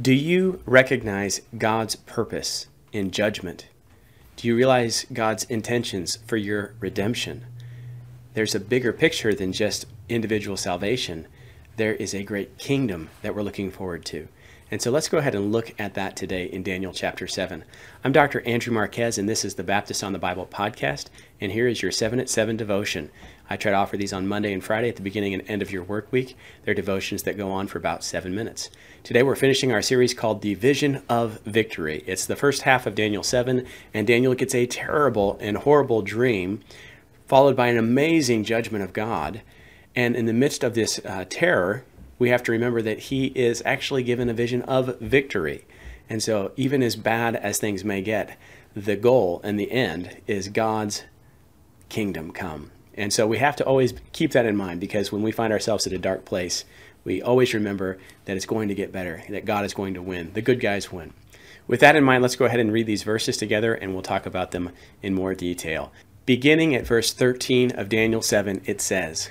Do you recognize God's purpose in judgment? Do you realize God's intentions for your redemption? There's a bigger picture than just individual salvation. There is a great kingdom that we're looking forward to. And so let's go ahead and look at that today in Daniel chapter 7. I'm Dr. Andrew Marquez, and this is the Baptist on the Bible podcast. And here is your 7 at 7 devotion. I try to offer these on Monday and Friday at the beginning and end of your work week. They're devotions that go on for about seven minutes. Today we're finishing our series called The Vision of Victory. It's the first half of Daniel 7, and Daniel gets a terrible and horrible dream, followed by an amazing judgment of God. And in the midst of this uh, terror, we have to remember that he is actually given a vision of victory. And so, even as bad as things may get, the goal and the end is God's kingdom come. And so, we have to always keep that in mind because when we find ourselves at a dark place, we always remember that it's going to get better, that God is going to win. The good guys win. With that in mind, let's go ahead and read these verses together and we'll talk about them in more detail. Beginning at verse 13 of Daniel 7, it says,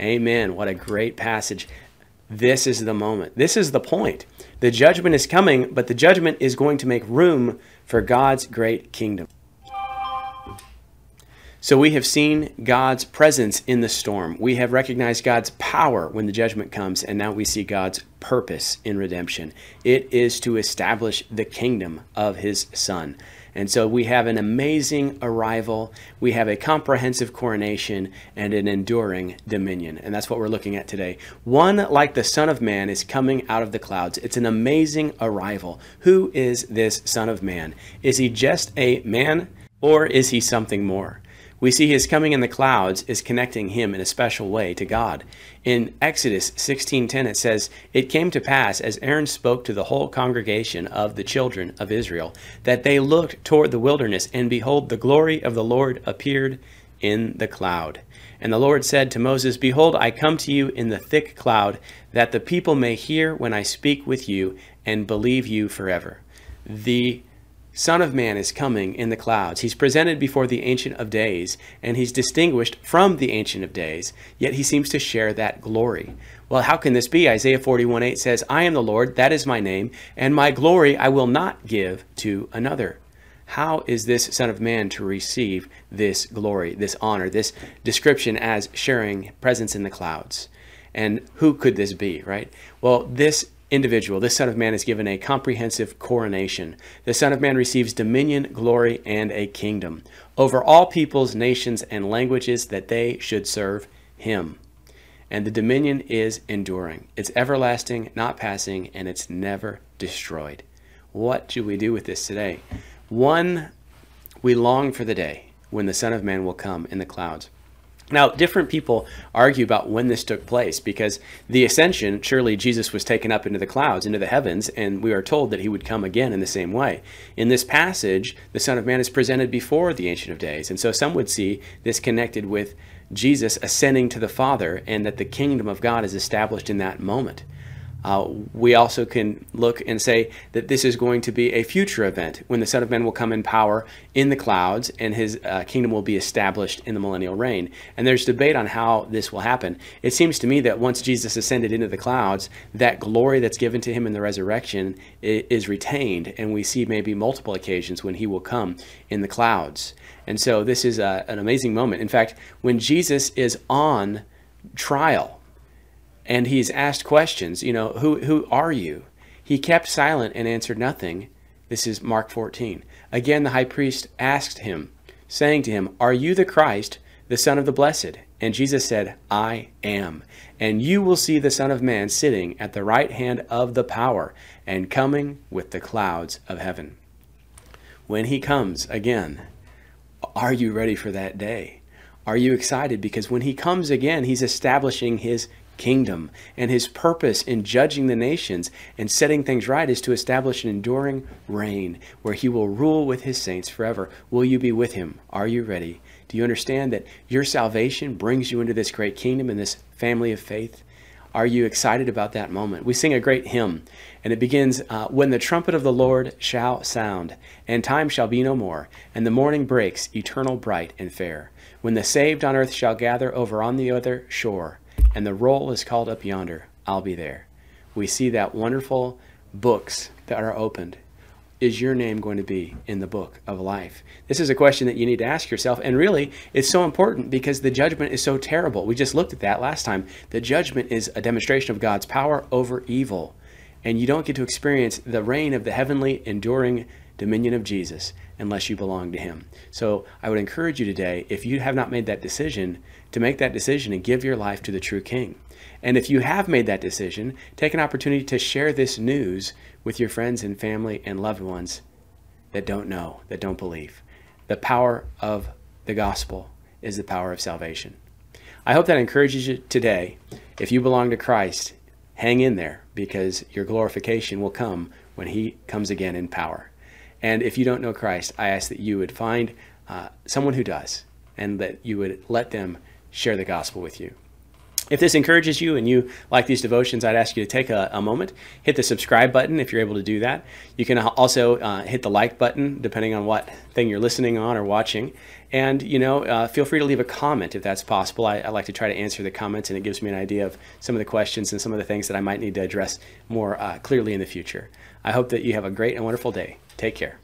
Amen. What a great passage. This is the moment. This is the point. The judgment is coming, but the judgment is going to make room for God's great kingdom. So we have seen God's presence in the storm. We have recognized God's power when the judgment comes, and now we see God's purpose in redemption. It is to establish the kingdom of his Son. And so we have an amazing arrival, we have a comprehensive coronation, and an enduring dominion. And that's what we're looking at today. One like the Son of Man is coming out of the clouds. It's an amazing arrival. Who is this Son of Man? Is he just a man, or is he something more? We see his coming in the clouds is connecting him in a special way to God. In Exodus 16:10 it says, "It came to pass as Aaron spoke to the whole congregation of the children of Israel, that they looked toward the wilderness, and behold, the glory of the Lord appeared in the cloud. And the Lord said to Moses, Behold, I come to you in the thick cloud, that the people may hear when I speak with you, and believe you forever." The Son of Man is coming in the clouds. He's presented before the Ancient of Days, and he's distinguished from the Ancient of Days, yet he seems to share that glory. Well, how can this be? Isaiah 41 8 says, I am the Lord, that is my name, and my glory I will not give to another. How is this Son of Man to receive this glory, this honor, this description as sharing presence in the clouds? And who could this be, right? Well, this individual, this Son of Man is given a comprehensive coronation. The Son of Man receives dominion, glory, and a kingdom over all peoples, nations, and languages that they should serve him. And the dominion is enduring. It's everlasting, not passing, and it's never destroyed. What should we do with this today? One, we long for the day when the Son of Man will come in the clouds. Now, different people argue about when this took place because the ascension, surely Jesus was taken up into the clouds, into the heavens, and we are told that he would come again in the same way. In this passage, the Son of Man is presented before the Ancient of Days, and so some would see this connected with Jesus ascending to the Father and that the kingdom of God is established in that moment. Uh, we also can look and say that this is going to be a future event when the Son of Man will come in power in the clouds and his uh, kingdom will be established in the millennial reign. And there's debate on how this will happen. It seems to me that once Jesus ascended into the clouds, that glory that's given to him in the resurrection is retained. And we see maybe multiple occasions when he will come in the clouds. And so this is a, an amazing moment. In fact, when Jesus is on trial, and he's asked questions, you know, who, who are you? He kept silent and answered nothing. This is Mark 14. Again, the high priest asked him, saying to him, Are you the Christ, the Son of the Blessed? And Jesus said, I am. And you will see the Son of Man sitting at the right hand of the power and coming with the clouds of heaven. When he comes again, are you ready for that day? Are you excited? Because when he comes again, he's establishing his kingdom. And his purpose in judging the nations and setting things right is to establish an enduring reign where he will rule with his saints forever. Will you be with him? Are you ready? Do you understand that your salvation brings you into this great kingdom and this family of faith? Are you excited about that moment? We sing a great hymn, and it begins uh, When the trumpet of the Lord shall sound, and time shall be no more, and the morning breaks, eternal, bright, and fair. When the saved on earth shall gather over on the other shore, and the roll is called up yonder, I'll be there. We see that wonderful books that are opened is your name going to be in the book of life? This is a question that you need to ask yourself. And really, it's so important because the judgment is so terrible. We just looked at that last time. The judgment is a demonstration of God's power over evil. And you don't get to experience the reign of the heavenly, enduring dominion of Jesus unless you belong to Him. So I would encourage you today, if you have not made that decision, to make that decision and give your life to the true King. And if you have made that decision, take an opportunity to share this news with your friends and family and loved ones that don't know, that don't believe. The power of the gospel is the power of salvation. I hope that encourages you today. If you belong to Christ, hang in there because your glorification will come when He comes again in power. And if you don't know Christ, I ask that you would find uh, someone who does and that you would let them share the gospel with you. If this encourages you and you like these devotions, I'd ask you to take a, a moment, hit the subscribe button if you're able to do that. You can also uh, hit the like button depending on what thing you're listening on or watching. And, you know, uh, feel free to leave a comment if that's possible. I, I, like to try to answer the comments and it gives me an idea of some of the questions and some of the things that I might need to address more uh, clearly in the future. I hope that you have a great and wonderful day. Take care.